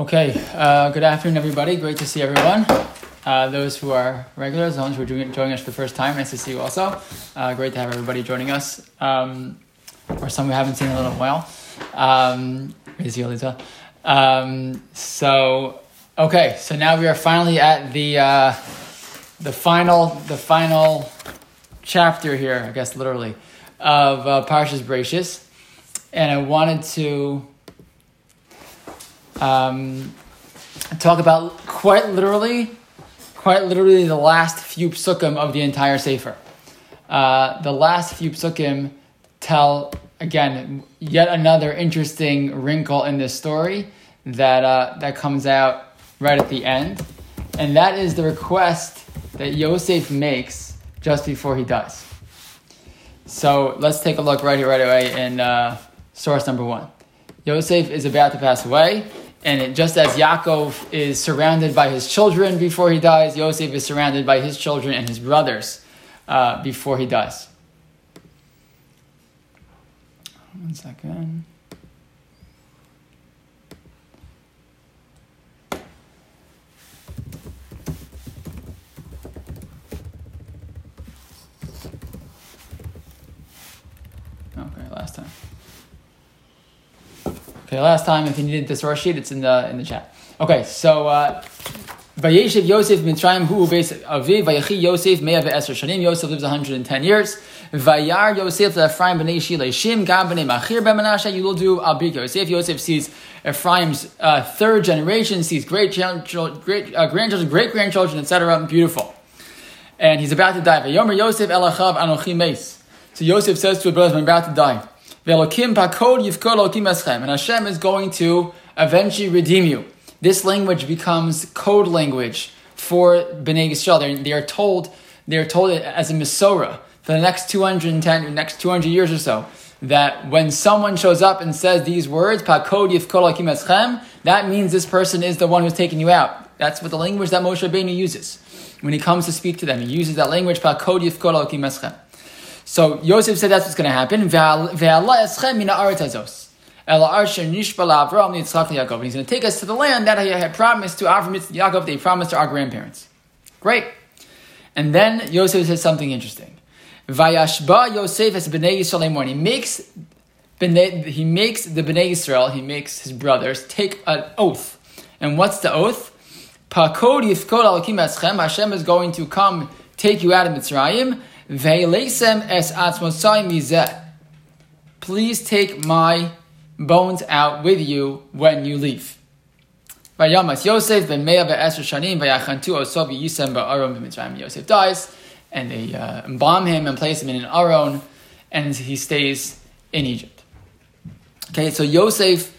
Okay, uh, good afternoon, everybody. Great to see everyone. Uh, those who are regulars, those who are joining us for the first time, nice to see you also. Uh, great to have everybody joining us, um, or some we haven't seen in a little while. Um, is Yolita. Um, so, okay, so now we are finally at the uh, the final the final chapter here, I guess literally, of uh, Parshas Bereshis, and I wanted to um, talk about quite literally, quite literally the last few psukim of the entire sefer. Uh, the last few psukim tell again yet another interesting wrinkle in this story that uh, that comes out right at the end, and that is the request that Yosef makes just before he dies. So let's take a look right here, right away in uh, source number one. Yosef is about to pass away, and it, just as Yaakov is surrounded by his children before he dies, Yosef is surrounded by his children and his brothers uh, before he dies. One second. Okay, last time. Okay, last time, if you needed the source sheet, it's in the in the chat. Okay, so uh, Vayeshev Yosef Mitzrayim Hu Beis Aviv Vayechi Yosef Mea Ve'eser Shanim Yosef lives 110 years. Vayar Yosef Ephraim Bnei Shilei Shim Gam Bnei Machir Ben Menashe You will do Abik Yosef. Yosef sees Ephraim's uh, third generation, sees great great uh, grandchildren, great grandchildren, etc. Beautiful, and he's about to die. Vayomer Yosef Elachav Anochi Meis. So Yosef says to his brothers, "I'm about to die." And Hashem is going to eventually redeem you. This language becomes code language for Bnei Yisrael. They're, they are told, they are told as a Masorah for the next 210, next 200 years or so, that when someone shows up and says these words, Pakod Akim Eschem, that means this person is the one who's taking you out. That's what the language that Moshe Rabbeinu uses. When he comes to speak to them, he uses that language, Pakod Akim Eschem. So Yosef said that's what's going to happen. He's going to take us to the land that he had promised to Avram and Yaakov. They promised to our grandparents. Great. And then Yosef says something interesting. Vayashba Yosef as Bnei Yisrael He makes he makes the Bnei Yisrael, he makes his brothers take an oath. And what's the oath? Pakod. Hashem is going to come take you out of Mitzrayim. Please take my bones out with you when you leave. Yosef dies, and they uh, embalm him and place him in an aron, and he stays in Egypt. Okay, so Yosef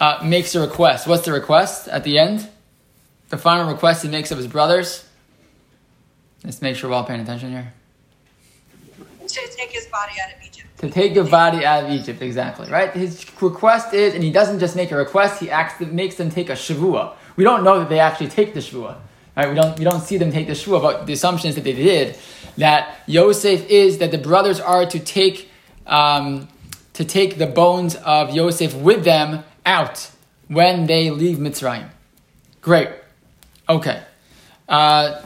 uh, makes a request. What's the request at the end? The final request he makes of his brothers. Let's make sure we're all paying attention here to take his body out of Egypt. To take your body out of Egypt, exactly, right? His request is, and he doesn't just make a request, he acts, makes them take a shavua. We don't know that they actually take the shavua. Right? We don't, we don't see them take the shavua, but the assumption is that they did. That Yosef is, that the brothers are to take, um, to take the bones of Yosef with them out when they leave Mitzrayim. Great. Okay. Uh,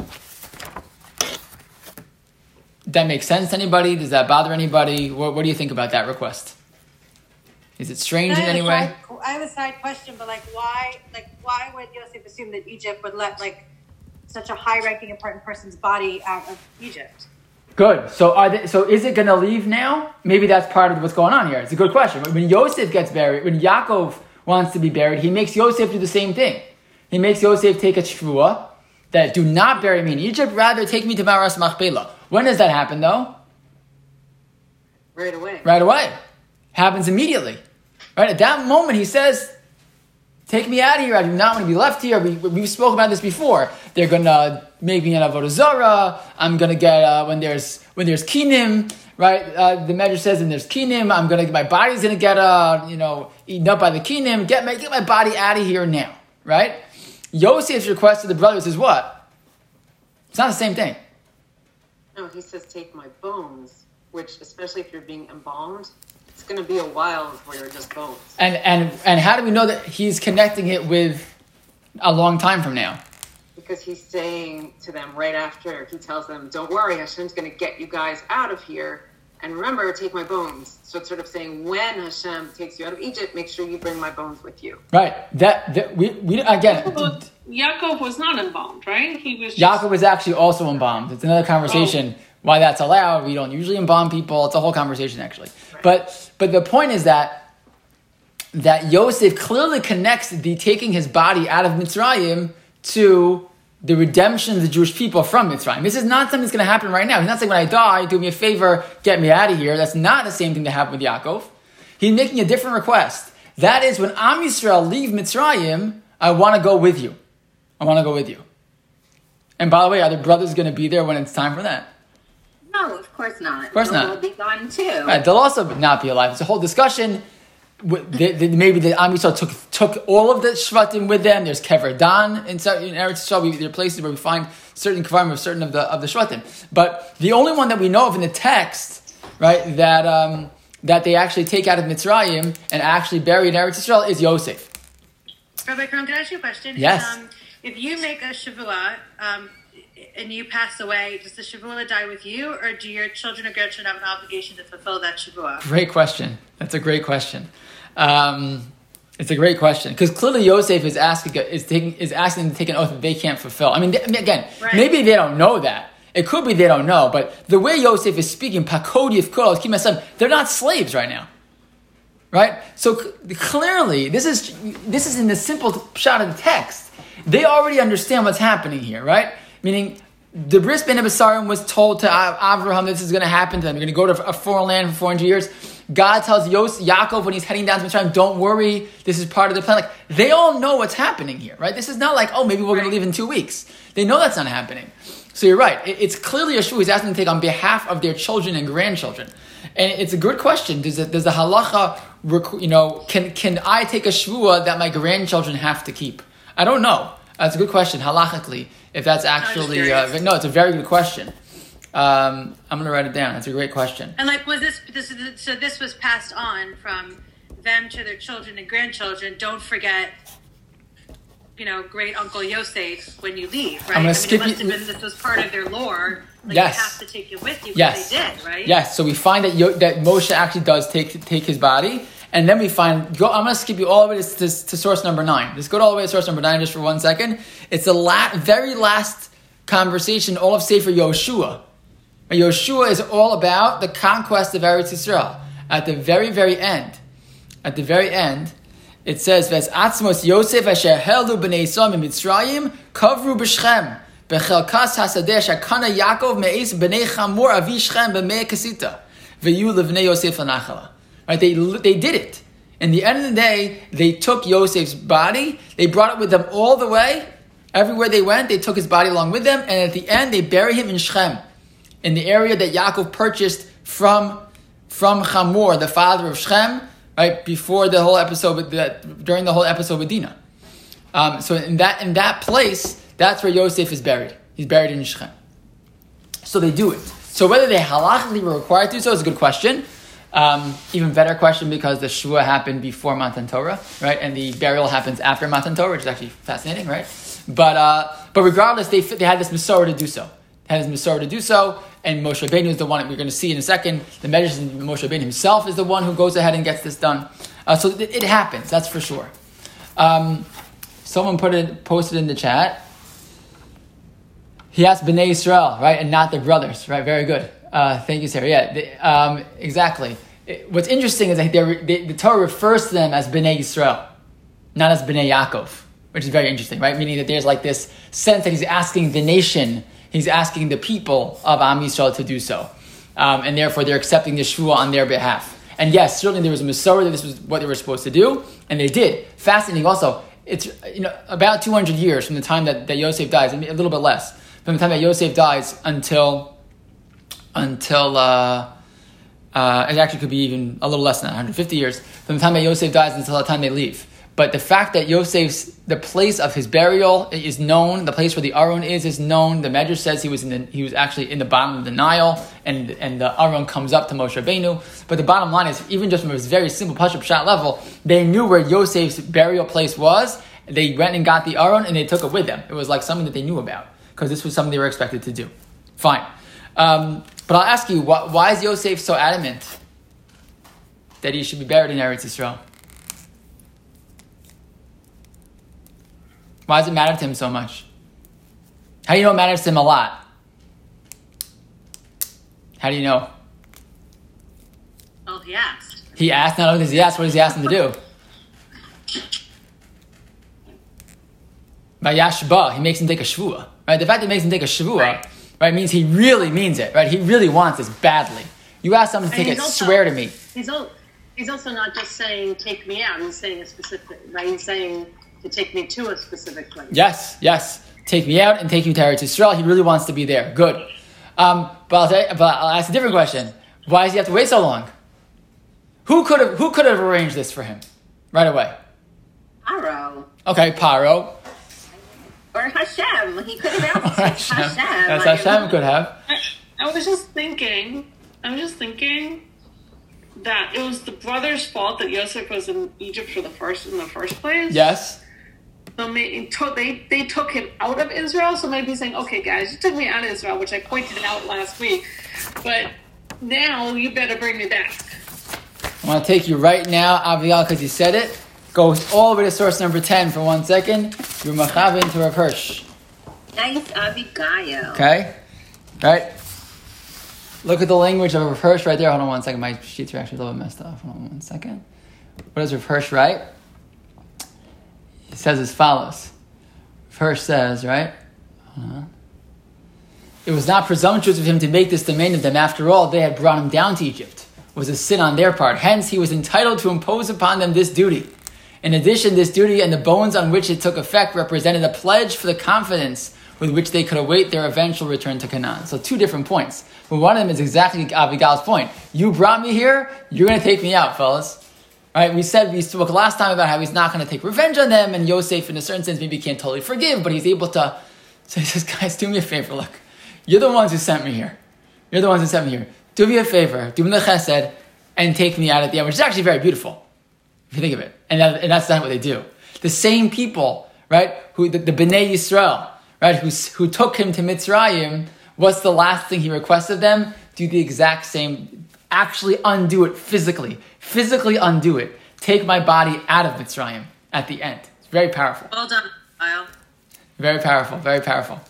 that make sense to anybody? Does that bother anybody? What, what do you think about that request? Is it strange in any way? Side, I have a side question, but like, why, like, why would Yosef assume that Egypt would let like such a high-ranking, important person's body out of Egypt? Good. So, they, so is it going to leave now? Maybe that's part of what's going on here. It's a good question. When Yosef gets buried, when Yaakov wants to be buried, he makes Yosef do the same thing. He makes Yosef take a shvua that do not bury me in Egypt, rather take me to Maras Machpelah. When does that happen, though? Right away. Right away. Happens immediately. Right at that moment, he says, "Take me out of here. I do not want to be left here." We, we've spoken about this before. They're gonna make me an avodah zara. I'm gonna get uh, when there's when there's kinim, right? Uh, the Medrash says, "And there's kinim." I'm gonna my body's gonna get uh, you know eaten up by the kinim. Get my get my body out of here now, right? Yosef's request to the brothers is what? It's not the same thing. No, he says take my bones, which especially if you're being embalmed, it's going to be a while before you're just bones. And and and how do we know that he's connecting it with a long time from now. Because he's saying to them right after he tells them, "Don't worry, Hashem's going to get you guys out of here." And remember, take my bones. So it's sort of saying, when Hashem takes you out of Egypt, make sure you bring my bones with you. Right. That, that we, we again. But Yaakov was not embalmed, right? He was. Just... Yaakov was actually also embalmed. It's another conversation. Oh. Why that's allowed? We don't usually embalm people. It's a whole conversation actually. Right. But but the point is that that Yosef clearly connects the taking his body out of Mitzrayim to the redemption of the Jewish people from Mitzrayim. This is not something that's going to happen right now. He's not saying when I die, do me a favor, get me out of here. That's not the same thing that happened with Yaakov. He's making a different request. That is, when Am Yisrael leave Mitzrayim, I want to go with you. I want to go with you. And by the way, are the brothers going to be there when it's time for that? No, of course not. Of course not. They'll be gone too. Right, they'll also not be alive. It's a whole discussion. Wi- they- they- Maybe the Am Yisrael took took all of the Shvatim with them. There's Kever Dan in, in Eretz Yisrael. We, there are places where we find certain Kevarim of certain of the of the Shvatim. But the only one that we know of in the text, right, that um, that they actually take out of Mitzrayim and actually bury in Eretz Yisrael is Yosef. Rabbi Krohn, can I ask you a question? Yes. Um, if you make a shavua um, and you pass away, does the shavua die with you, or do your children or grandchildren have an obligation to fulfill that shavua? Great question. That's a great question. Um, it's a great question because clearly Yosef is asking is taking is asking them to take an oath that they can't fulfill. I mean, th- I mean, again, Right. maybe they don't know that. It could be they don't know, but the way Yosef is speaking, pakodiv kol, keep my son, they're not slaves right now, right? So c- clearly, this is this is in the simple pshat of the text. They already understand what's happening here, right? Meaning, the Bris Ben Abasarim was told to Av- Avraham this is going to happen to them. You're going to go to a foreign land for 400 years. God tells Yos, Yaakov when he's heading down to Mitzrayim, don't worry, this is part of the plan. Like, they all know what's happening here, right? This is not like, oh, maybe we're going to leave in two weeks. They know that's not happening. So you're right. It- it's clearly a shvua who's asking to take on behalf of their children and grandchildren. And it's a good question. Does the, does the halacha, you know, can, can I take a shvua that my grandchildren have to keep? I don't know. That's a good question, halachically, if that's actually, uh, no, it's a very good question. Um, I'm going to write it down. That's a great question. And like, was this, this so? This was passed on from them to their children and grandchildren. Don't forget, you know, great uncle Yosef when you leave, right? I'm gonna I mean, skip it must you- have been this was part of their lore. Like, Yes. you have to take it with you. which Yes. they did, right? Yes. So we find that Yo- that Moshe actually does take take his body, and then we find. Go, I'm going to skip you all the way to, to, to source number nine. Let's go all the way to source number nine just for one second. It's the la- very last conversation, all of Sefer Yoshua. And Yoshua is all about the conquest of Eretz Yisrael. At the very, very end, at the very end, it says, "Ves atzmos Yosef asher helu b'nei Yisrael Mitzrayim kavru b'Shchem b'chelkas hasadeh shakana Yaakov me'es b'nei Chamor avi Shchem b'mei kasita v'yu levnei Yosef lanachala." Right? They they did it. In the end of the day, they took Yosef's body. They brought it with them all the way. Everywhere they went, they took his body along with them, and at the end, they bury him in Shechem, in the area that Yaakov purchased from from Chamor, the father of Shechem, right before the whole episode with during the whole episode with Dinah. Um, so in that in that place, that's where Yosef is buried. He's buried in Shechem. So they do it. So whether they halachically were required to do so is a good question. Um, even better question because the Shvua happened before Matan Torah, right? And the burial happens after Matan Torah, which is actually fascinating, right? But uh, but regardless, they they had this Masorah to do so. They had this Masorah to do so, and Moshe Rabbeinu is the one that we're going to see in a second. The and Moshe Rabbeinu himself is the one who goes ahead and gets this done. Uh, so it, it happens, that's for sure. Um, someone put it posted in the chat. He asked Bnei Israel, right, and not the brothers, right? Very good. Uh, thank you, Sarah. Yeah, um, exactly. It- what's interesting is that they, the Torah refers to them as Bnei Israel, not as Bnei Yaakov, which is very interesting, right? Meaning that there's like this sense that he's asking the nation, he's asking the people of Am Yisrael to do so, um, and therefore they're accepting the Shvua on their behalf. And yes, certainly there was a Masorah that this was what they were supposed to do, and they did. Fascinating. Also, it's you know about 200 years from the time that, that Yosef dies, a little bit less from the time that Yosef dies until until uh, uh, it actually could be even a little less than that, 150 years from the time that Yosef dies until the time they leave. But the fact that Yosef's the place of his burial is known, the place where the Aron is is known. The Medrash says he was in the, he was actually in the bottom of the Nile, and and the Aron comes up to Moshe Rabbeinu. But the bottom line is, even just from a very simple Pashut pshat level, they knew where Yosef's burial place was, They went and got the Aron and they took it with them. It was like something that they knew about because this was something they were expected to do. Fine. Um, but I'll ask you, why, why is Yosef so adamant that he should be buried in Eretz Yisrael? Why does it matter to him so much? How do you know it matters to him a lot? How do you know? Well, he asked. He asked, not only does he ask, what does he ask him to do? Vayashba, he makes him take a shvua. Right? The fact that he makes him take a shvua, right. Right. means he really means it. Right? He really wants this badly. You ask someone to And take it, also- swear to me. He's, al- he's also not just saying take me out. He's saying a specific. Right? He's saying to take me to a specific place. Yes, yes. Take me out and take me to Eretz Yisrael. He really wants to be there. Good. Um, but, I'll tell you, but I'll ask a different question. Why does he have to wait so long? Who could have Who could have arranged this for him right away? Paro. Okay, Paro. Or Hashem. He could have asked Hashem. Hashem. That's like, Hashem could have. I, I was just thinking, I was just thinking that it was the brothers' fault that Yosef was in Egypt for the first in the first place. Yes. So may, to, they they took him out of Israel. So maybe he's saying, okay, guys, you took me out of Israel, which I pointed out last week, but now you better bring me back. I want to take you right now, Avial, because you said it. Go all the way to source number 10 for one second. You're Machavin to Rav Hirsch. Nice Abigail. Okay? Right? Look at the language of Rav Hirsch right there. Hold on one second. My sheets are actually a little bit messed up. Hold on one second. What does Rav Hirsch write? He says as follows. First says, right? Uh-huh. It was not presumptuous of him to make this demand of them. After all, they had brought him down to Egypt. It was a sin on their part. Hence, he was entitled to impose upon them this duty. In addition, this duty and the bones on which it took effect represented a pledge for the confidence with which they could await their eventual return to Canaan. So, two different points. But one of them is exactly Abigail's point. You brought me here, you're going to take me out, fellas. Right, we said we spoke last time about how he's not going to take revenge on them, and Yosef, in a certain sense, maybe can't totally forgive, but he's able to. So he says, guys, do me a favor. Look, you're the ones who sent me here. You're the ones who sent me here. Do me a favor, do me the chesed, and take me out at the end, which is actually very beautiful, if you think of it. And, that, and that's not what they do. The same people, right, who the, the Bnei Yisrael, right, who, who took him to Mitzrayim, what's the last thing he requests of them? Do the exact same, actually undo it physically. Physically undo it. Take my body out of Mitzrayim at the end. It's very powerful. Well done, Kyle. Very powerful. Very powerful.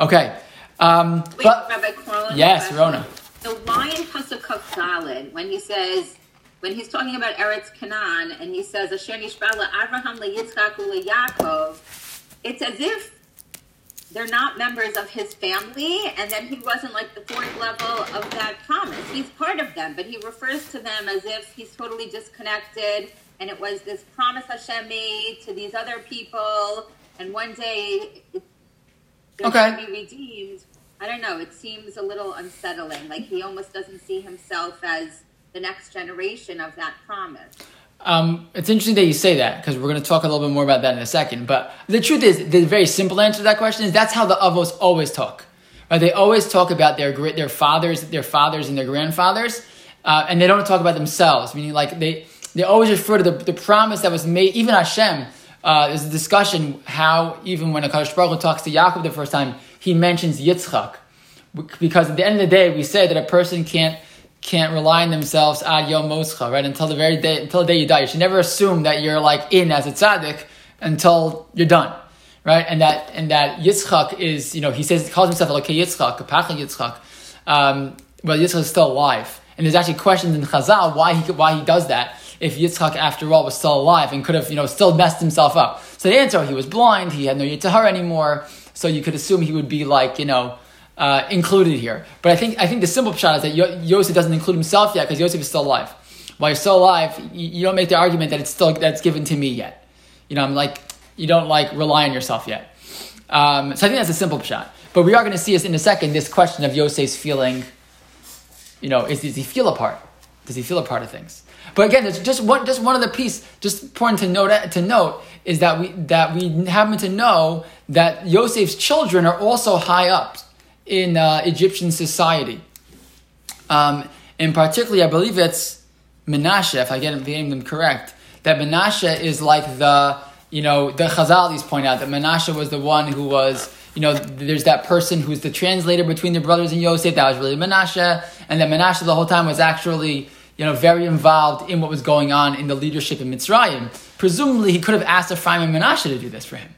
Okay. Um, Wait, but, Rabbi Corlin, yes. Rona. So why in Pasuk Salad when he says when he's talking about Eretz Canaan and he says Asher Nishba Abraham leYitzchak leYaakov, it's as if they're not members of his family, and then he wasn't like the fourth level of that promise. He's part of them, but he refers to them as if he's totally disconnected, and it was this promise Hashem made to these other people, and one day they're Okay. going to be redeemed. I don't know. It seems a little unsettling. Like he almost doesn't see himself as the next generation of that promise. Um, it's interesting that you say that because we're going to talk a little bit more about that in a second. But the truth is, the very simple answer to that question is that's how the avos always talk. Right? They always talk about their great, their fathers, their fathers, and their grandfathers, uh, and they don't talk about themselves. Meaning, like they they always refer to the, the promise that was made. Even Hashem, uh, there's a discussion how even when Hakadosh Baruch talks to Yaakov the first time, he mentions Yitzchak because at the end of the day, we say that a person can't can't rely on themselves ad yom moscha, right? Until the very day, until the day you die. You should never assume that you're like in as a tzaddik until you're done, right? And that and that Yitzchak is, you know, he says he calls himself like Yitzchak, Kapacha Yitzchak. Um, well, Yitzchak is still alive, and there's actually questions in Chazal why he why he does that. If Yitzchak, after all, was still alive and could have, you know, still messed himself up. So the answer, he was blind, he had no Yitzhar anymore, so you could assume he would be like, you know, uh, included here. But I think I think the simple pshat is that Yo- Yosef doesn't include himself yet because Yosef is still alive. While you're still alive, you, you don't make the argument that it's still that's given to me yet. You know, I'm like you don't like rely on yourself yet. Um, so I think that's a simple pshat. But we are going to see us in a second this question of Yosef's feeling. You know, is, does he feel a part? Does he feel a part of things? But again, there's just one just one other piece, just important to note to note is that we that we happen to know that Yosef's children are also high up in uh, Egyptian society. Um, and particularly, I believe it's Menashe, if I get getting them correct, that Menashe is like the you know, the Chazalis point out that Menashe was the one who was, you know, there's that person who's the translator between the brothers and Yosef. That was really Menashe, and that Menashe the whole time was actually, you know, very involved in what was going on in the leadership in Mitzrayim. Presumably, he could have asked Ephraim and Menashe to do this for him,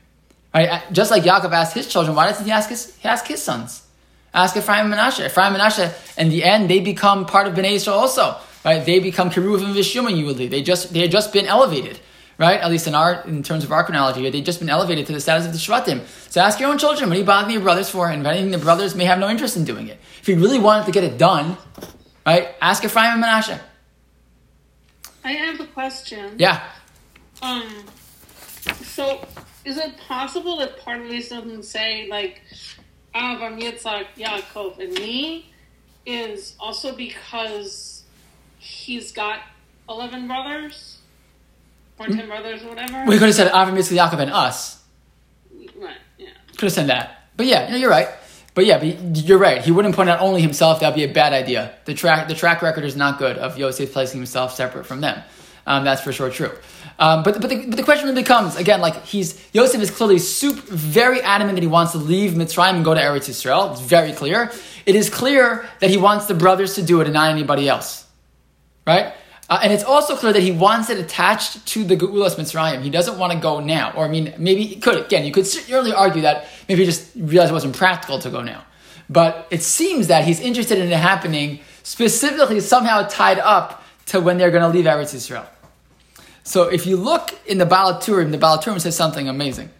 right? Just like Yaakov asked his children, why doesn't he ask his, he ask his sons? Ask Ephraim and Menashe. Ephraim and Menashe, in the end, they become part of Bnei Israel also, right? They become Keruvim and Vishumim, you would leave. They just they had just been elevated, right? At least in our in terms of our chronology, they'd just been elevated to the status of the Shvatim. So ask your own children, what are you bothering your brothers for? And if anything, the brothers may have no interest in doing it. If you really wanted to get it done, right? Ask Ephraim and Menashe. I have a question. Yeah. Um, so is it possible that part of this doesn't say like Avram, Yitzhak, Yaakov, and me is also because he's got eleven brothers or hmm? ten brothers or whatever? We could have said ah, Avram, Yitzchak, Yaakov, and us. Right. Yeah. Could have said that. But yeah, no, you're right. But yeah, but you're right. He wouldn't point out only himself. That'd be a bad idea. The track, the track record is not good of Yosef placing himself separate from them. Um, that's for sure true. Um, but but the, but the question becomes again, like he's Yosef is clearly super, very adamant that he wants to leave Mitzrayim and go to Eretz Yisrael. It's very clear. It is clear that he wants the brothers to do it and not anybody else, right? Uh, and it's also clear that he wants it attached to the Geulas Mitzrayim. He doesn't want to go now. Or, I mean, maybe he could, again, you could certainly argue that maybe he just realized it wasn't practical to go now. But it seems that he's interested in it happening specifically somehow tied up to when they're going to leave Eretz Yisrael. So if you look in the Baal HaTurim, the Baal HaTurim says something amazing.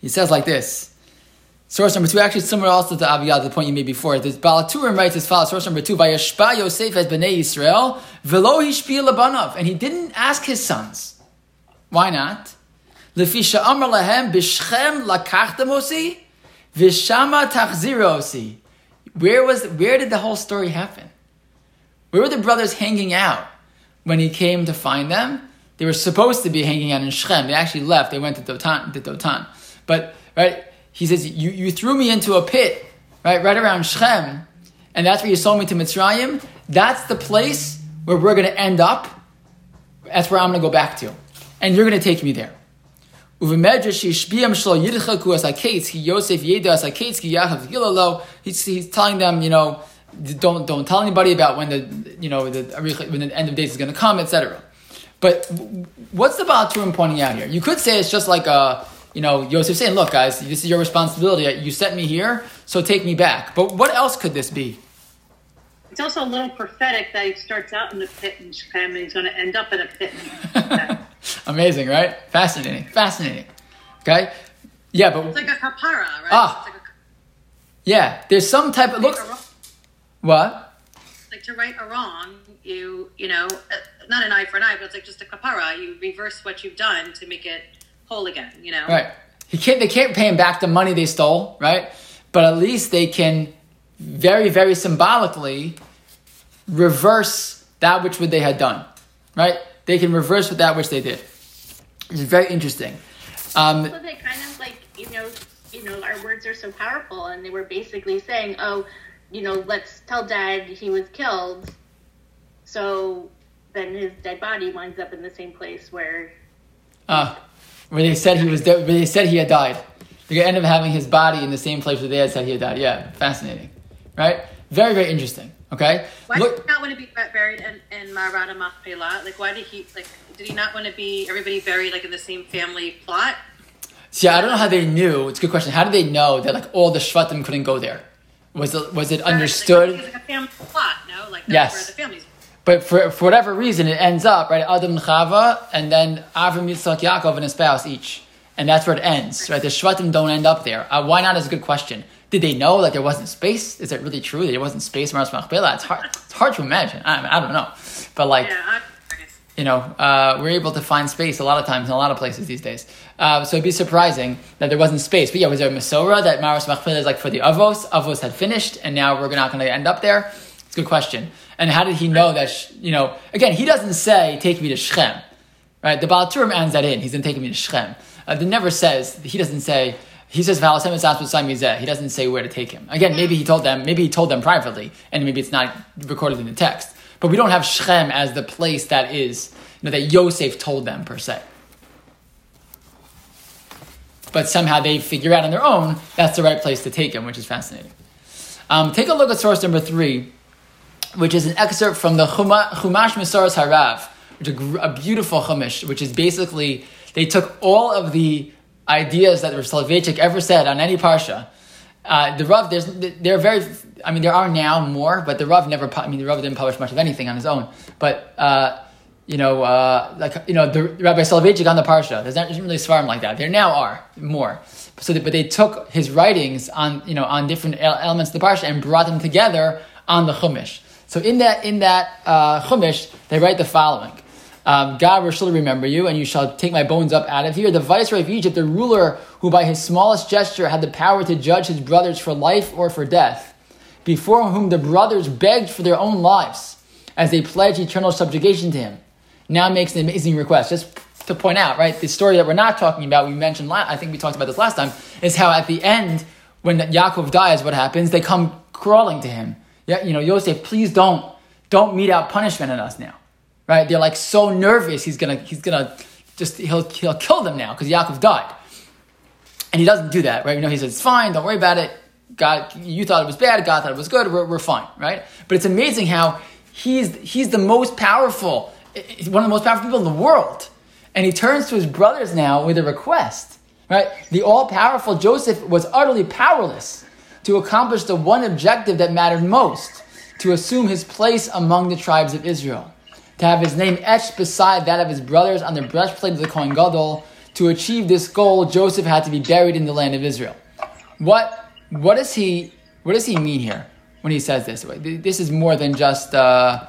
He says like this. Source number two, actually similar also to Abiyad, the point you made before. This Baal HaTurim writes as follows. Source number two, Vayashba Yosef as Bnei Yisrael, velo labanav. And he didn't ask his sons. Why not? Lefisha amar lahem bishchem lakachtamosi, vishama tachzirosi. Where was, where did the whole story happen? Where were the brothers hanging out when he came to find them? They were supposed to be hanging out in Shechem. They actually left. They went to Dotan. To Dotan. But, right, he says, you, you threw me into a pit, right, right around Shechem, and that's where you sold me to Mitzrayim. That's the place where we're going to end up. That's where I'm going to go back to. And you're going to take me there. He's, he's telling them, you know, don't don't tell anybody about when the you know the when the end of days is going to come, etc. But what's the Baal HaTurim pointing out here? You could say it's just like a you know Yosef saying, "Look, guys, this is your responsibility. You set me here, so take me back." But what else could this be? It's also a little prophetic that he starts out in the pit in Shechem and he's going to end up in a pit. Amazing, right? Fascinating, fascinating. Okay, yeah, but It's like a kapara, right? Ah. Like, a, yeah, there's some type. It looks what? like to right a wrong, you you know, uh, not an eye for an eye, but it's like just a kapara. You reverse what you've done to make it whole again. You know, Right. He can't, they can't pay him back the money they stole, right? But at least they can very, very symbolically reverse that which would they had done, right? They can reverse with that which they did. It's very interesting. Um, So they kind of like, you know, you know, our words are so powerful, and they were basically saying, "Oh, you know, let's tell Dad he was killed." So then his dead body winds up in the same place where uh, where they said he was dead, where they said he had died. They're end up having his body in the same place where they had said he had died. Yeah, fascinating, right? Very, very interesting. Okay, Why Look- did he not want to be buried in, in Marada Machpelah? Like, why did he like? Did he not want to be everybody buried like in the same family plot? See, I don't know how they knew. It's a good question. How did they know that like all the Shvatim couldn't go there? Was it was it understood? Like, like a family plot, no? Like Yes. where the families. But for, for whatever reason, it ends up right. Adam and Chava, and then Avram, Yitzchak, Yaakov, and his spouse each, and that's where it ends. Right? The Shvatim don't end up there. Uh, why not? Is a good question. Did they know that there wasn't space? Is it really true that there wasn't space in Machpelah? It's hard. It's hard to imagine. I, I don't know, but like Yeah. You know, uh, we're able to find space a lot of times in a lot of places these days. Uh, so it'd be surprising that there wasn't space. But yeah, was there a Masorah that Maras Machpelah is like for the Avos? Avos had finished, and now we're not going to end up there? It's a good question. And how did he know that, you know, again, he doesn't say, take me to Shechem, right? The Baal HaTurim ends that in. He's going to take me to Shechem. Uh, never says, he doesn't say, he says, he doesn't say where to take him. Again, maybe he told them, maybe he told them privately, and maybe it's not recorded in the text. But we don't have Shechem as the place that is, you know, that Yosef told them per se. but somehow they figure out on their own that's the right place to take him, which is fascinating. Um, take a look at source number three, which is an excerpt from the Chuma- Chumash Mesoras Harav, which is a, beautiful Chumash, which is basically they took all of the ideas that Rav Soloveitchik ever said on any parsha. Uh, the Rav, there's, there are very, I mean, there are now more, but the Rav never, I mean, the Rav didn't publish much of anything on his own. But, uh, you know, uh, like, you know, the Rabbi Soloveitchik on the Parsha, there's not really svarim like that. There now are more. So, that, but they took his writings on, you know, on different elements of the Parsha and brought them together on the Chumash. So in that, in that uh, Chumash, they write the following. Um, God will surely remember you, and you shall take my bones up out of here. The viceroy of Egypt, the ruler who by his smallest gesture had the power to judge his brothers for life or for death, before whom the brothers begged for their own lives as they pledged eternal subjugation to him, now makes an amazing request. Just to point out, right, the story that we're not talking about, we mentioned, la- I think we talked about this last time, is how at the end, when Yaakov dies, what happens? They come crawling to him. Yeah, you know, Yosef, please don't, don't mete out punishment on us now right? They're like so nervous. He's gonna he's gonna just he'll he'll kill them now because Yaakov died, and he doesn't do that, right? You know, he says it's fine, don't worry about it. God, you thought it was bad, God thought it was good. We're, we're fine, right? But it's amazing how he's he's the most powerful, one of the most powerful people in the world, and he turns to his brothers now with a request, right? The all powerful Joseph was utterly powerless to accomplish the one objective that mattered most: to assume his place among the tribes of Israel to have his name etched beside that of his brothers on the breastplate of the Kohen Gadol. To achieve this goal, Joseph had to be buried in the land of Israel. What what does he what does he mean here when he says this? This is more than just uh,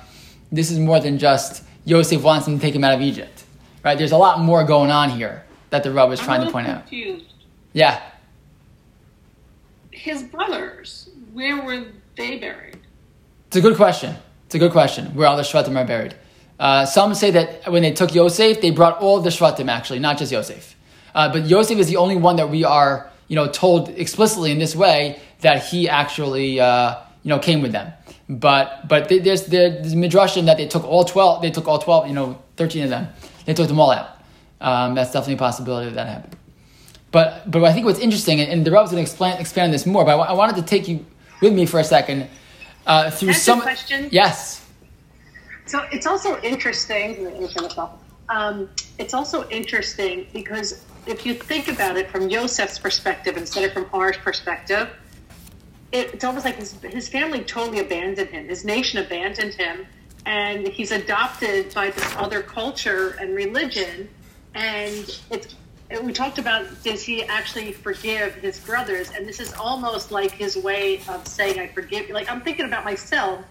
this is more than just Joseph wants him to take him out of Egypt, right? There's a lot more going on here that the Rav is I'm trying to point little out. Yeah, His brothers, where were they buried? it's a good question. It's a good question. Where all the Shvatim are buried. Uh, some say that when they took Yosef, they brought all the Shvatim actually, not just Yosef. Uh, but Yosef is the only one that we are, you know, told explicitly in this way that he actually, uh, you know, came with them. But but they- there's there's midrashim that they took all twelve. They took all twelve. You know, thirteen of them. They took them all out. Um, that's definitely a possibility that that happened. But but I think what's interesting, and, and the Rav's going to explain expand on this more. But I, wanted to take you with me for a second uh, through I ask some question? Yes. So it's also interesting. Um, it's also interesting because if you think about it from Yosef's perspective instead of from our perspective, it, it's almost like his, his family totally abandoned him. His nation abandoned him, and he's adopted by this other culture and religion. And it's we talked about does he actually forgive his brothers? And this is almost like his way of saying I forgive. you. Like I'm thinking about myself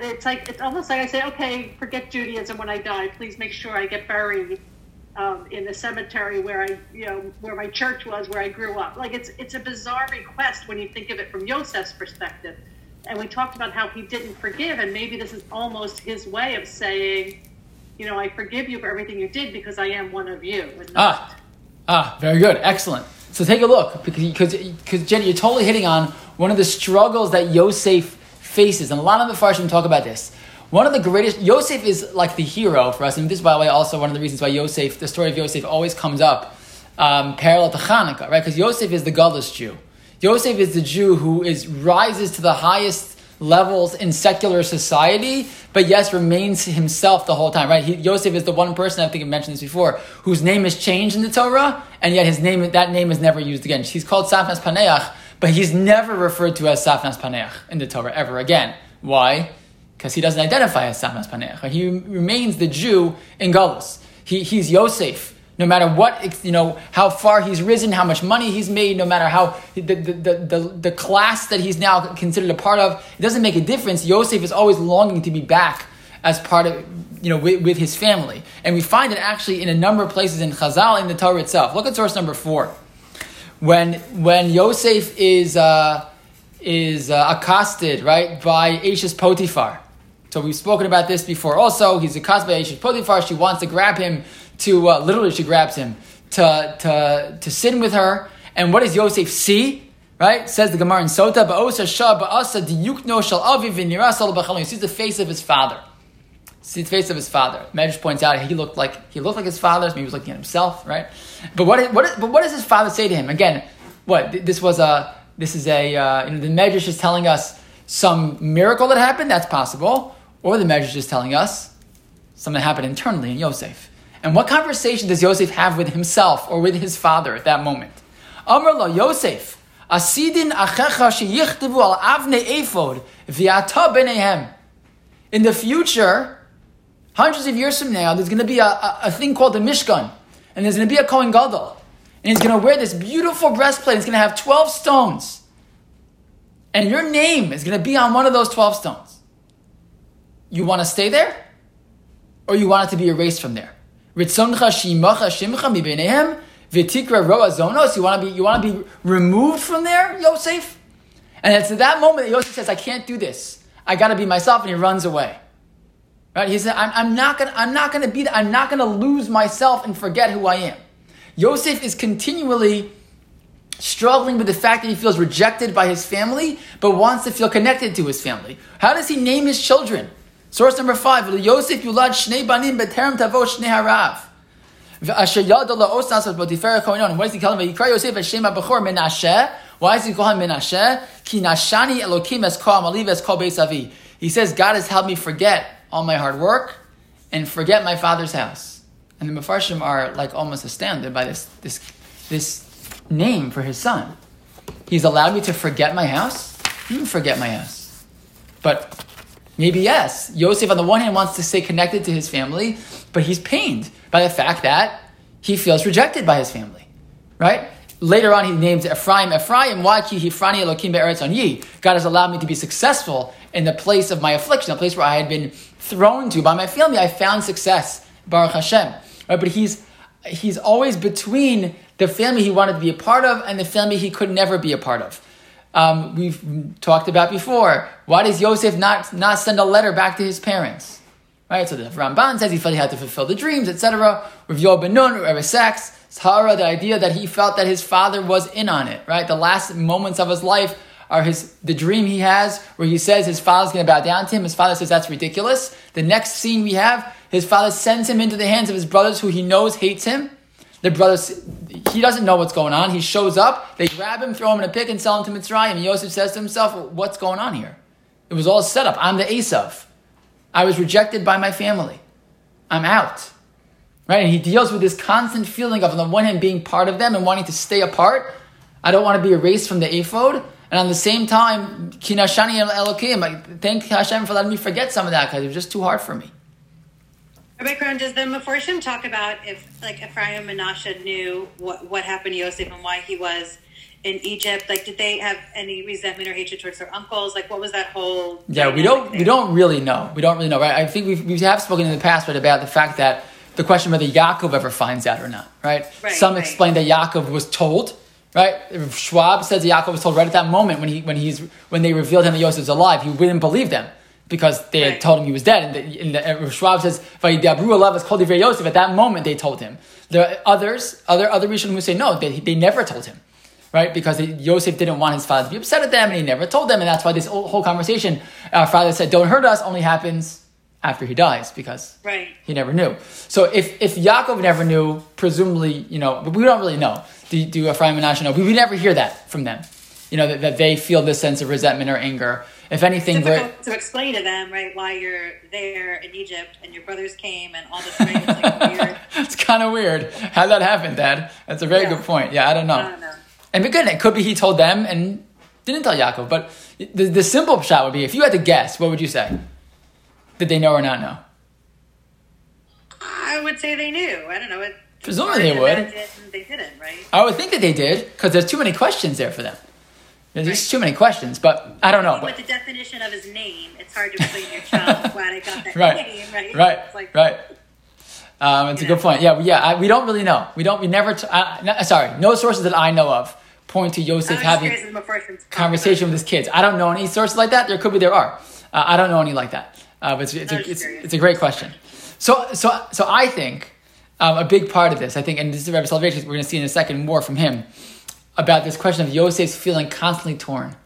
it's like it's almost like I say, okay, forget Judaism when I die. Please make sure I get buried um, in the cemetery where I, you know, where my church was, where I grew up. Like it's it's a bizarre request when you think of it from Yosef's perspective. And we talked about how he didn't forgive, and maybe this is almost his way of saying, you know, I forgive you for everything you did because I am one of you. Ah, ah, very good, excellent. So take a look because because Jenny, you're totally hitting on one of the struggles that Yosef faces, and a lot of the Farshim talk about this. One of the greatest, Yosef is like the hero for us, and this, by the way, also one of the reasons why Yosef, the story of Yosef, always comes up um, parallel to Hanukkah, right? Because Yosef is the Galus Jew. Yosef is the Jew who is rises to the highest levels in secular society, but yes, remains himself the whole time, right? He, Yosef is the one person, I think I mentioned this before, whose name is changed in the Torah, and yet his name, that name is never used again. He's called Safnas Paneach, but he's never referred to as Safnas Paneach in the Torah ever again. Why? Because he doesn't identify as Safnas Paneach. He remains the Jew in Galus. He, he's Yosef. No matter what, you know, how far he's risen, how much money he's made, no matter how the, the, the, the, class that he's now considered a part of, it doesn't make a difference. Yosef is always longing to be back as part of, you know, with, with his family. And we find it actually in a number of places in Chazal, in the Torah itself. Look at source number four. When, when Yosef is, uh, is uh, accosted, right, by Eshes Potiphar. So we've spoken about this before also. He's accosted by Eshes Potiphar. She wants to grab him to, uh, literally she grabs him to, to, to sin with her. And what does Yosef see? Right? Says the Gemara in Sota, Ba'osa Shah Ba'asa Diyukno Shal Aviv. He sees the face of his father. See the face of his father. Medrash points out he looked like he looked like his father. Maybe he was looking at himself, right? But what, what, but what does his father say to him? Again, what this was a this is a uh, you know, the Medrash is telling us some miracle that happened. That's possible, or the Medrash is telling us something happened internally in Yosef. And what conversation does Yosef have with himself or with his father at that moment? Amr lo Yosef, asidin achecha sheyichtavu al avne ephod v'ata. In the future, hundreds of years from now, there's going to be a, a, a thing called the Mishkan, and there's going to be a Kohen Gadol, and he's going to wear this beautiful breastplate. It's going to have twelve stones, and your name is going to be on one of those twelve stones. You want to stay there, or you want it to be erased from there? Ritzoncha shimcha v'tikra roa zonos. You want to be you want to be removed from there, Yosef. And it's at that moment that Yosef says, "I can't do this. I got to be myself," and he runs away. Right? He said, I'm, I'm not gonna I'm not gonna be that. I'm not gonna lose myself and forget who I am." Yosef is continually struggling with the fact that he feels rejected by his family, but wants to feel connected to his family. How does he name his children? Source number five, Yosef yulad shnei banim beterem tavo shnei harav. What does he call him? Yikra Yosef Hashem bechor Menashe. Why does he call him Menashe? Ki nashani elokim es es kol beisavi. He says, God has helped me forget all my hard work and forget my father's house. And the Mefarshim are like almost astounded by this, this, this name for his son. He's allowed me to forget my house? Can forget my house. But maybe yes. Yosef, on the one hand, wants to stay connected to his family, but he's pained by the fact that he feels rejected by his family. Right? Later on, he names Ephraim Ephraim. Why? Hifrani Elokim Be'eretz on. God has allowed me to be successful in the place of my affliction, a place where I had been thrown to by my family. I found success, Baruch Hashem. Right? But he's he's always between the family he wanted to be a part of and the family he could never be a part of. Um, we've talked about before. Why does Yosef not, not send a letter back to his parents? Right, so the Ramban says he felt he had to fulfill the dreams, etc. With Yoel Ben Nun, Rebbe Sacks, the idea that he felt that his father was in on it. Right, the last moments of his life are his the dream he has where he says his father's going to bow down to him. His father says that's ridiculous. The next scene we have, his father sends him into the hands of his brothers who he knows hates him. The brothers, he doesn't know what's going on. He shows up, they grab him, throw him in a pit, and sell him to Mitzrayim. And Yosef says to himself, "What's going on here? It was all set up. I'm the Esav. I was rejected by my family. I'm out." Right? And he deals with this constant feeling of, on the one hand, being part of them and wanting to stay apart. I don't want to be erased from the ephod. And on the same time, Kinashani Elokim, thank Hashem for letting me forget some of that because it was just too hard for me. Rabbi Krohn, does the Meforshim talk about if, like, Ephraim and Menashe knew what, what happened to Yosef and why he was in Egypt? Like, did they have any resentment or hatred towards their uncles? Like, what was that whole? Yeah, we don't we don't really know. We don't really know, right? I think we've, we have spoken in the past, right, about the fact that the question whether Yaakov ever finds out or not, right? Right, Some right. explain that Yaakov was told, right? Schwab says that Yaakov was told right at that moment when he when he's when they revealed him that Yosef's alive, he wouldn't believe them because they had told him he was dead. And, the, and the, uh, Schwab says, "Vayidabru alav as kol divrei Yosef." At that moment, they told him. There are others, other other Rishonim who say no, they, they never told him, right? Because Yosef didn't want his father to be upset at them, and he never told them, and that's why this whole whole conversation, our father said, "Don't hurt us," only happens after he dies because Right. he never knew. So if if Yaakov never knew, presumably, you know, but we don't really know. Do, do Ephraim and know? We, we never hear that from them. You know, that, that they feel this sense of resentment or anger. If anything, we're- difficult to explain to them, right, why you're there in Egypt and your brothers came and all this right, it's like weird. it's kind of weird. How'd that happen, Dad? That's a very Yeah. good point. Yeah, I don't know. I don't know. And again, it could be he told them and didn't tell Yaakov. But the, the simple pshat would be if you had to guess, what would you say? Did they know or not know? I would say they knew. I don't know. It, it's Presumably they would. They didn't, right? I would think that they did because there's too many questions there for them. There's just too many questions, but I don't know. With the definition of his name, it's hard to explain your child why they got that right, name, right? right, It's like, right. Um, it's a good point. Yeah, yeah. I, we don't really know. We don't. We never. T- I, no, sorry, no sources that I know of point to Yosef having curious if the Meforshim talk conversation with his kids. I don't know any sources like that. There could be. There are. Uh, I don't know any like that. Uh, but it's, it's, a, it's, it's a great question. So so so I think um, a big part of this, I think, and this is Rebbe Salvation. We're going to see in a second more from him about this question of Yosef's feeling constantly torn.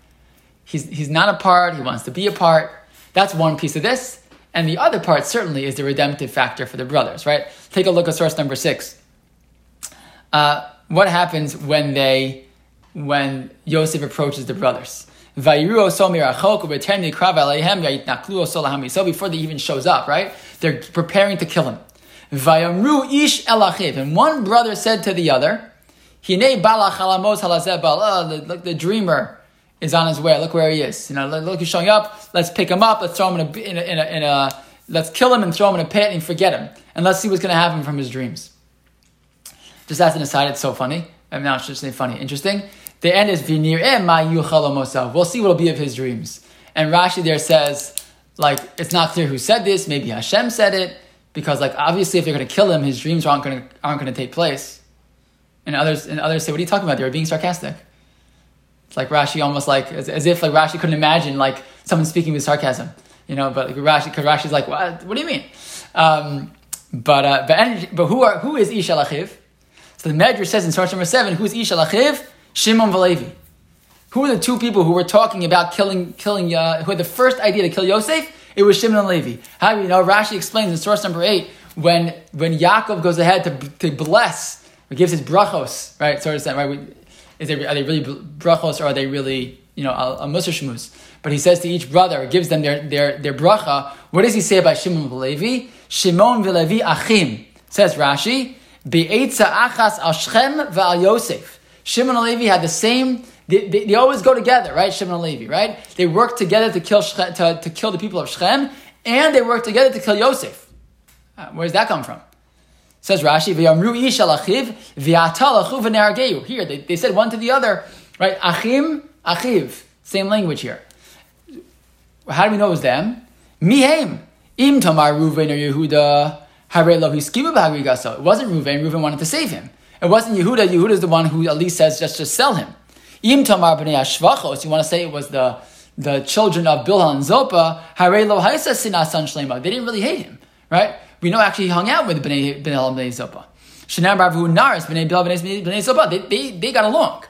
He's he's not a part. He wants to be a part. That's one piece of this. And the other part certainly is the redemptive factor for the brothers, right? Take a look at source number six. Uh, what happens when they, when Yosef approaches the brothers? So before they even shows up, right? They're preparing to kill him. Vayamru ish elachiv. And one brother said to the other, Hine bala chalamos halazeh oh, Look, the dreamer is on his way. Look where he is. You know, look, he's showing up. Let's pick him up. Let's throw him in a, in a, in a, in a let's kill him and throw him in a pit and forget him. And let's see what's going to happen from his dreams. Just as an aside, it's so funny. I'm not just saying funny. Interesting. The end is We'll see what'll be of his dreams. And Rashi there says, like, it's not clear who said this. Maybe Hashem said it because, like, obviously, if they're going to kill him, his dreams aren't going to aren't going to take place. And others and others say, "What are you talking about? They were being sarcastic." It's like Rashi almost like as, as, if like Rashi couldn't imagine like someone speaking with sarcasm, you know. But like, Rashi, because Rashi's like, what? What do you mean? Um, but uh, but but who are who is Ish Alachiv? So the Medrash says in source number seven, who is Ish Alachiv? Shimon Valevi. Who are the two people who were talking about killing killing? Uh, who had the first idea to kill Yosef? It was Shimon and Levi. How do you know? Rashi explains in source number eight when when Yaakov goes ahead to, to bless, he gives his brachos, right? Sort of saying, right? Is they, are they really brachos or are they really, you know, a, a Musar Shmuz? But he says to each brother, gives them their, their, their bracha. What does he say about Shimon Levi? Shimon Levi achim. Says Rashi, be'etza achas al Shchem v'al Yosef. Shimon and Levi had the same, they, they, they, always go together, right? Shimon and Levi, right? They work together to kill, to, to kill the people of Shechem, and they work together to kill Yosef. Uh, where does that come from? Says Rashi, "V'yamru ish alachiv v'yatalachu v'nerageu." Here, they, they said one to the other, right? Achim, achiv, same language here. How do we know it was them? Mihem im tamar Ruven or Yehuda lo. It wasn't Ruven. Ruven wanted to save him. It wasn't Yehuda. Yehuda is the one who at least says just just sell him. Im tamar b'nei ashvachos. You want to say it was the the children of Zilpah. Hare lo haisa sinasan shlema. They didn't really hate him, right? we know actually he hung out with Bnei Bnei Bnei Zopa. Naris Bnei Bnei Bnei Bnei Zopa. They, they, they got along.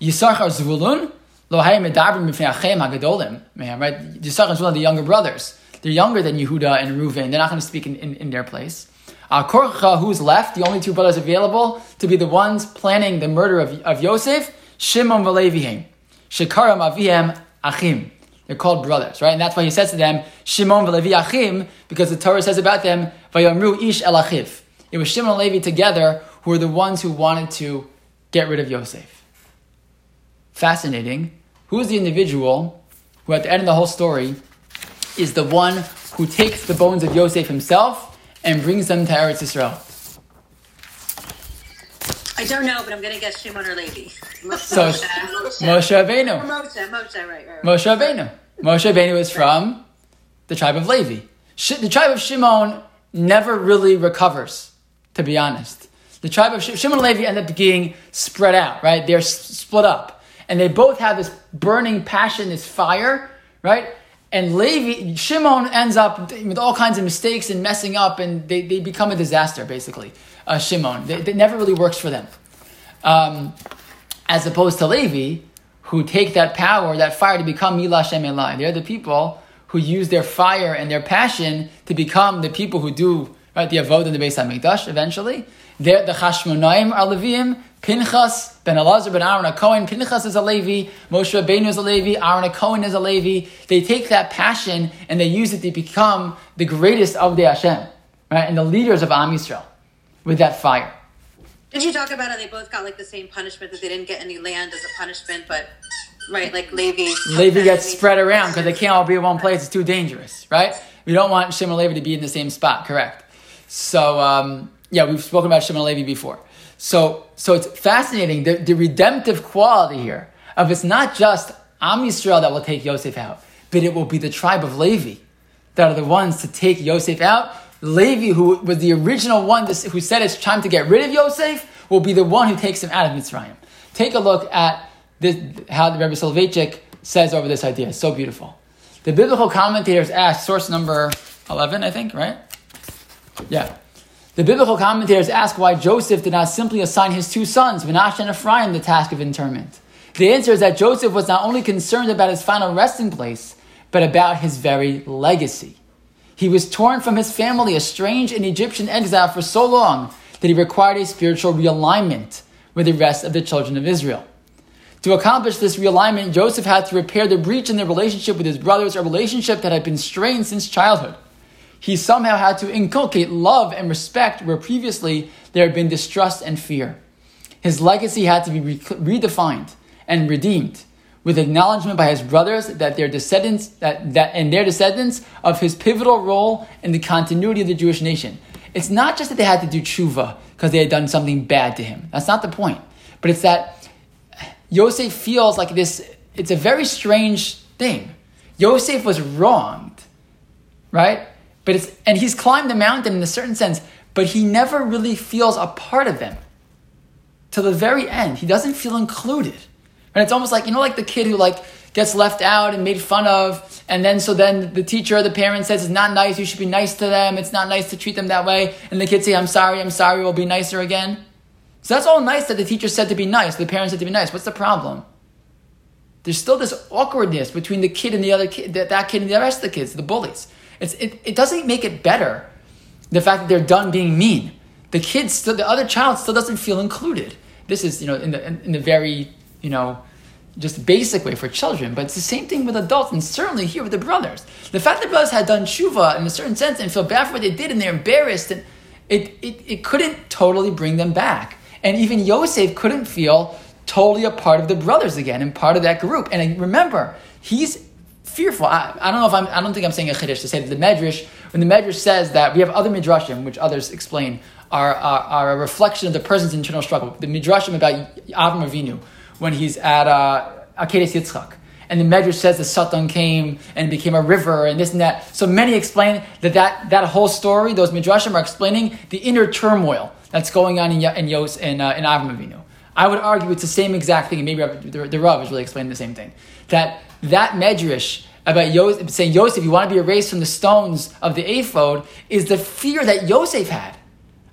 Yisachar Zvulun Lo Hayim Medabrim B'fnei Achem Hagadolim. Right? Yisachar and Zvulun, the younger brothers. They're younger than Yehuda and Reuven. They're not going to speak in, in, in their place. Uh, Korcha, who's left, the only two brothers available to be the ones planning the murder of, of Yosef, Shimon V'Levihim. Shekaram Avihem Achim. They're called brothers, right? And that's why he says to them, Shimon v'Levi Achim, because the Torah says about them, Vayamru Ish Elachiv. It was Shimon and Levi together who were the ones who wanted to get rid of Yosef. Fascinating. Who is the individual who, at the end of the whole story, is the one who takes the bones of Yosef himself and brings them to Eretz Yisrael? I don't know, but I'm going to guess Shimon or Levi. So Moshe, Moshe Rabbeinu. Moshe, Moshe, right, right, right. Moshe Rabbeinu. Moshe Rabbeinu is from the tribe of Levi. The tribe of Shimon never really recovers, to be honest. The tribe of Shimon and Levi end up being spread out, right? They're split up. And they both have this burning passion, this fire, right? And Levi, Shimon ends up with all kinds of mistakes and messing up, and they, they become a disaster, basically uh, Shimon. It never really works for them. Um, as opposed to Levi, who take that power, that fire to become Mila Shem. They're the people who use their fire and their passion to become the people who do right, the Avod and the Beis HaMikdash eventually. They're the Chashmonaim are Leviim, Pinchas, Ben Elazar, Ben Aaron, a Cohen. Pinchas is a Levi, Moshe Rabbeinu is a Levi, Aaron, a Cohen is a Levi. They take that passion and they use it to become the greatest of the Hashem, right, and the leaders of Am Yisrael with that fire. Did you talk about how they both got like the same punishment that they didn't get any land as a punishment, but right, like Levi. Levi gets spread around because they can't all be in one place. It's too dangerous, right? We don't want Shimon and Levi to be in the same spot. Correct. So um, yeah, we've spoken about Shimon and Levi before. So so it's fascinating the, the redemptive quality here of it's not just Am Yisrael that will take Yosef out, but it will be the tribe of Levi that are the ones to take Yosef out Levi, who was the original one who said it's time to get rid of Yosef, will be the one who takes him out of Mitzrayim. Take a look at this, how the Rebbe Soloveitchik says over this idea. It's so beautiful. The biblical commentators ask, source number 11, I think, right? Yeah. The biblical commentators ask why Joseph did not simply assign his two sons, Menashe and Ephraim, the task of interment. The answer is that Joseph was not only concerned about his final resting place, but about his very legacy. He was torn from his family, estranged in Egyptian exile for so long that he required a spiritual realignment with the rest of the children of Israel. To accomplish this realignment, Joseph had to repair the breach in the relationship with his brothers, a relationship that had been strained since childhood. He somehow had to inculcate love and respect where previously there had been distrust and fear. His legacy had to be re- redefined and redeemed with acknowledgement by his brothers that their descendants that, that and their descendants of his pivotal role in the continuity of the Jewish nation. It's not just that they had to do tshuva because they had done something bad to him. That's not the point. But it's that Yosef feels like this, it's a very strange thing. Yosef was wronged, right? But it's, and he's climbed the mountain in a certain sense, but he never really feels a part of them. To the very end, he doesn't feel included. And it's almost like, you know, like the kid who like gets left out and made fun of, and then so then the teacher or the parent says it's not nice, you should be nice to them, it's not nice to treat them that way, and the kid say, I'm sorry, I'm sorry, we'll be nicer again. So that's all nice that the teacher said to be nice, the parent said to be nice. What's the problem? There's still this awkwardness between the kid and the other kid, that, that kid and the rest of the kids, the bullies. It's, it, it doesn't make it better, the fact that they're done being mean. The kid still, the other child still doesn't feel included. This is, you know, in the, in, in the very, you know, just basic way for children, but it's the same thing with adults, and certainly here with the brothers. The fact that brothers had done tshuva in a certain sense and feel bad for what they did, and they're embarrassed, and it, it, it couldn't totally bring them back. And even Yosef couldn't feel totally a part of the brothers again and part of that group. And remember, he's fearful. I, I don't know if I'm, I don't think I'm saying a chiddush to say that the Medrash, when the Medrash says that we have other Midrashim, which others explain, are, are, are a reflection of the person's internal struggle. The Midrashim about Avram Avinu, when he's at uh, Akedes Yitzchak. And the Medrash says the Satan came and became a river and this and that. So many explain that that, that whole story, those Midrashim are explaining the inner turmoil that's going on in, in, Yos, in, uh, in Avram Avinu. I would argue it's the same exact thing, and maybe the, the Rav is really explaining the same thing. That that Medrash about Yosef, saying Yosef, you want to be erased from the stones of the ephod, is the fear that Yosef had.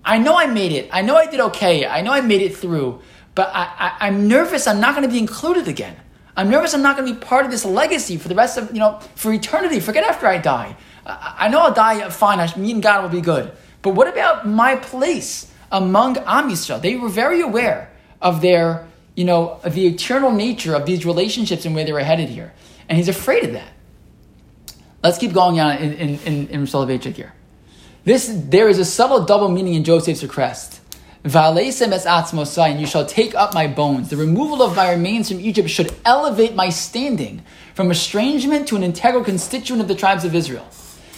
I know I made it. I know I did okay. I know I made it through. But I, I, am nervous I'm not going to be included again. I'm nervous I'm not going to be part of this legacy for the rest of, you know, for eternity. Forget after I die. I, I know I'll die fine. I, me and God will be good. But what about my place among Am Yisrael? They were very aware of their, you know, the eternal nature of these relationships and where they were headed here. And he's afraid of that. Let's keep going on in, in, in, in Soloveitchik here. This, there is a subtle double meaning in Joseph's request. And you shall take up my bones. The removal of my remains from Egypt should elevate my standing from estrangement to an integral constituent of the tribes of Israel.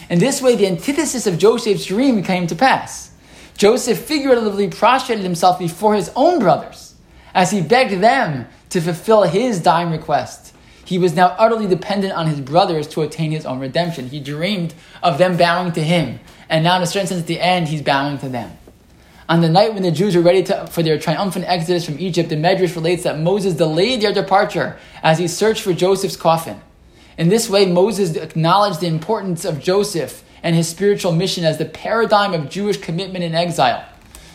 In this way, the antithesis of Joseph's dream came to pass. Joseph figuratively prostrated himself before his own brothers as he begged them to fulfill his dying request. He was now utterly dependent on his brothers to attain his own redemption. He dreamed of them bowing to him, and now, in a certain sense, at the end, he's bowing to them. On the night when the Jews were ready to, for their triumphant exodus from Egypt, the Medrash relates that Moses delayed their departure as he searched for Joseph's coffin. In this way, Moses acknowledged the importance of Joseph and his spiritual mission as the paradigm of Jewish commitment in exile.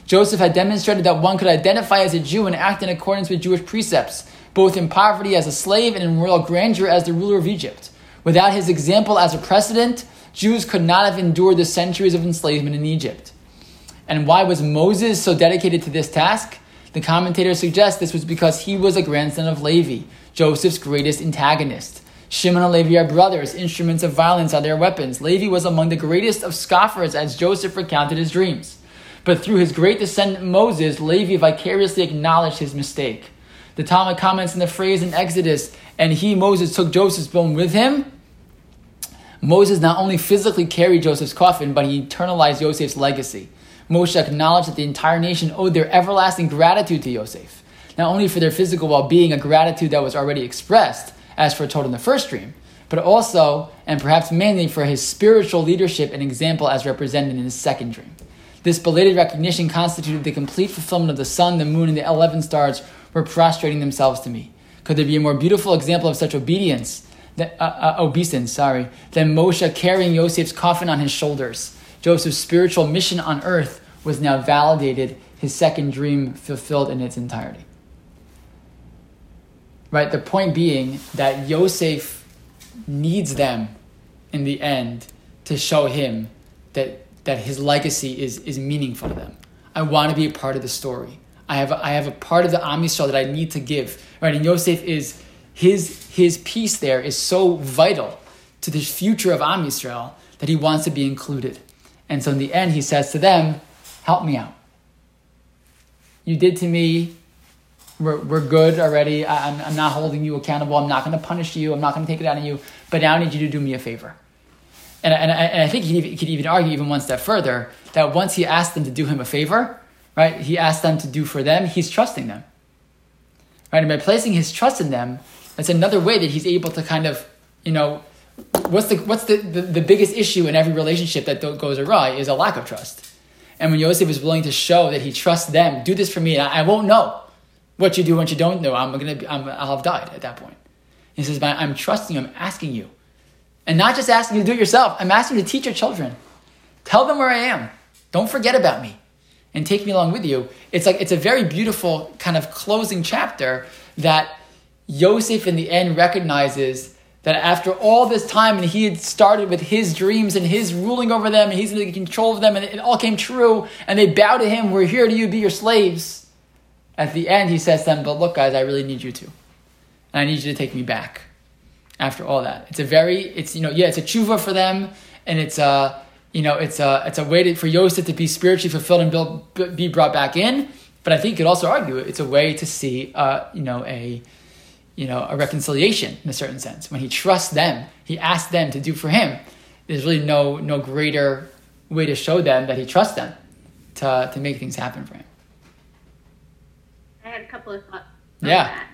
Joseph had demonstrated that one could identify as a Jew and act in accordance with Jewish precepts, both in poverty as a slave and in royal grandeur as the ruler of Egypt. Without his example as a precedent, Jews could not have endured the centuries of enslavement in Egypt. And why was Moses so dedicated to this task? The commentators suggest this was because he was a grandson of Levi, Joseph's greatest antagonist. Shimon and Levi are brothers, instruments of violence are their weapons. Levi was among the greatest of scoffers as Joseph recounted his dreams. But through his great descendant Moses, Levi vicariously acknowledged his mistake. The Talmud comments in the phrase in Exodus, and he, Moses, took Joseph's bone with him. Moses not only physically carried Joseph's coffin, but he internalized Joseph's legacy. Moshe acknowledged that the entire nation owed their everlasting gratitude to Yosef, not only for their physical well being, a gratitude that was already expressed, as foretold in the first dream, but also, and perhaps mainly, for his spiritual leadership and example as represented in his second dream. This belated recognition constituted the complete fulfillment of the sun, the moon, and the eleven stars were prostrating themselves to me. Could there be a more beautiful example of such obedience, uh, uh, obeisance, sorry, than Moshe carrying Yosef's coffin on his shoulders? Joseph's spiritual mission on earth was now validated, his second dream fulfilled in its entirety. Right? The point being that Yosef needs them in the end to show him that that his legacy is is meaningful to them. I want to be a part of the story. I have I have a part of the Am Yisrael that I need to give. Right, and Yosef is his his piece there is so vital to the future of Am Yisrael that he wants to be included. And so in the end, he says to them, "Help me out. You did to me. We're, we're good already. I, I'm, I'm not holding you accountable. I'm not going to punish you. I'm not going to take it out on you. But now I need you to do me a favor." And, and, and I think he could even argue even one step further that once he asked them to do him a favor, right, he asked them to do for them, he's trusting them. Right? And by placing his trust in them, that's another way that he's able to kind of, you know, what's the what's the, the, the biggest issue in every relationship that goes awry is a lack of trust. And when Yosef is willing to show that he trusts them, do this for me, I, I won't know what you do, what you don't know. I'm gonna, I'm, I'll have died at that point. He says, but I'm trusting you, I'm asking you. And not just asking you to do it yourself, I'm asking you to teach your children. Tell them where I am. Don't forget about me. And take me along with you. It's like it's a very beautiful kind of closing chapter that Yosef in the end recognizes that after all this time and he had started with his dreams and his ruling over them and he's in control of them and it all came true and they bow to him, we're here to you, be your slaves. At the end, he says to them, but look, guys, I really need you to. And I need you to take me back after all that. It's a very, it's, you know, yeah, it's a tshuva for them and it's a, you know, it's a, it's a way to, for Yosef to be spiritually fulfilled and be brought back in. But I think you could also argue it's a way to see, uh, you know, a, you know, a reconciliation in a certain sense. When he trusts them, he asks them to do for him. There's really no no greater way to show them that he trusts them to to make things happen for him. I had a couple of thoughts. Yeah. That.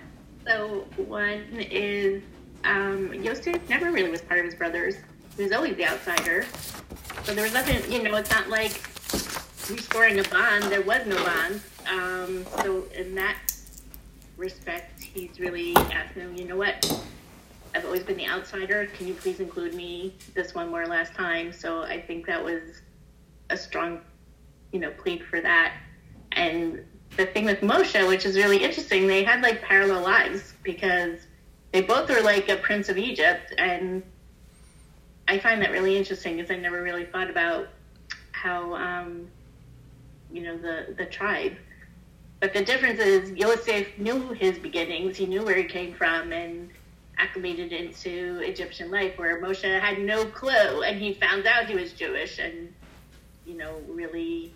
So one is um, Yosef never really was part of his brothers. He was always the outsider. So there was nothing, you know, it's not like restoring a bond. There was no bond. Um, so in that respect, he's really asking him, you know what? I've always been the outsider. Can you please include me this one more last time? So I think that was a strong, you know, plea for that. And the thing with Moshe, which is really interesting, they had like parallel lives because they both were like a prince of Egypt. And I find that really interesting because I never really thought about how, um, you know, the, the tribe but the difference is Yosef knew his beginnings, he knew where he came from, and acclimated into Egyptian life, where Moshe had no clue, and he found out he was Jewish, and you know, really,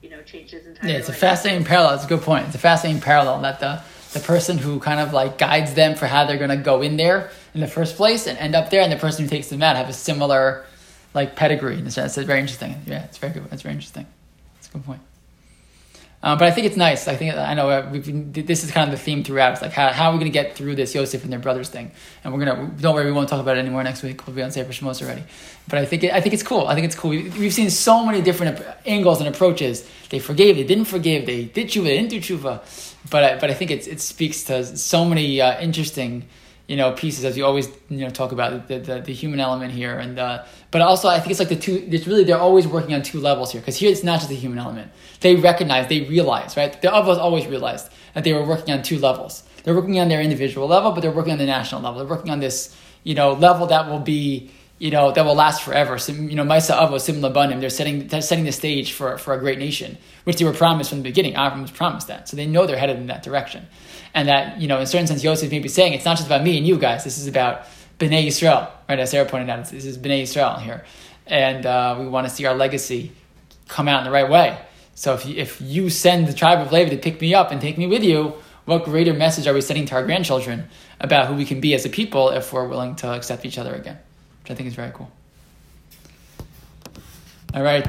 you know, changed his entire. Yeah, it's life. a fascinating parallel. It's a good point. It's a fascinating parallel that the the person who kind of like guides them for how they're going to go in there in the first place and end up there, and the person who takes them out have a similar like pedigree. In a sense, it's very interesting. Yeah, it's very good. It's very interesting. It's a good point. Um, but I think it's nice. I think I know uh, been, this is kind of the theme throughout. It's like how, how are we going to get through this Yosef and their brothers thing? And we're gonna don't worry, we won't talk about it anymore next week. We'll be on Sefer Shemos already. But I think it, I think it's cool. I think it's cool. We, we've seen so many different angles and approaches. They forgave, they didn't forgive, they did tshuva, they didn't do tshuva. But I, but I think it it speaks to so many uh, interesting you know pieces as you always you know talk about the the, the human element here and uh, but also I think it's like the two it's really they're always working on two levels here because here it's not just the human element. They recognize they realize right? The others always realized that they were working on two levels. They're working on their individual level but they're working on the national level. They're working on this you know level that will be you know that will last forever. So, you know Maisa Avo Sim Labanim they're setting they're setting the stage for for a great nation which they were promised from the beginning. Avram was promised that. So they know they're headed in that direction. And that you know in a certain sense Yosef may be saying it's not just about me and you guys. This is about Bnei Yisrael right as Sarah pointed out this is Bnei Yisrael here. And uh, we want to see our legacy come out in the right way. So if you, if you send the tribe of Levi to pick me up and take me with you what greater message are we sending to our grandchildren about who we can be as a people if we're willing to accept each other again? Which I think is very cool. All right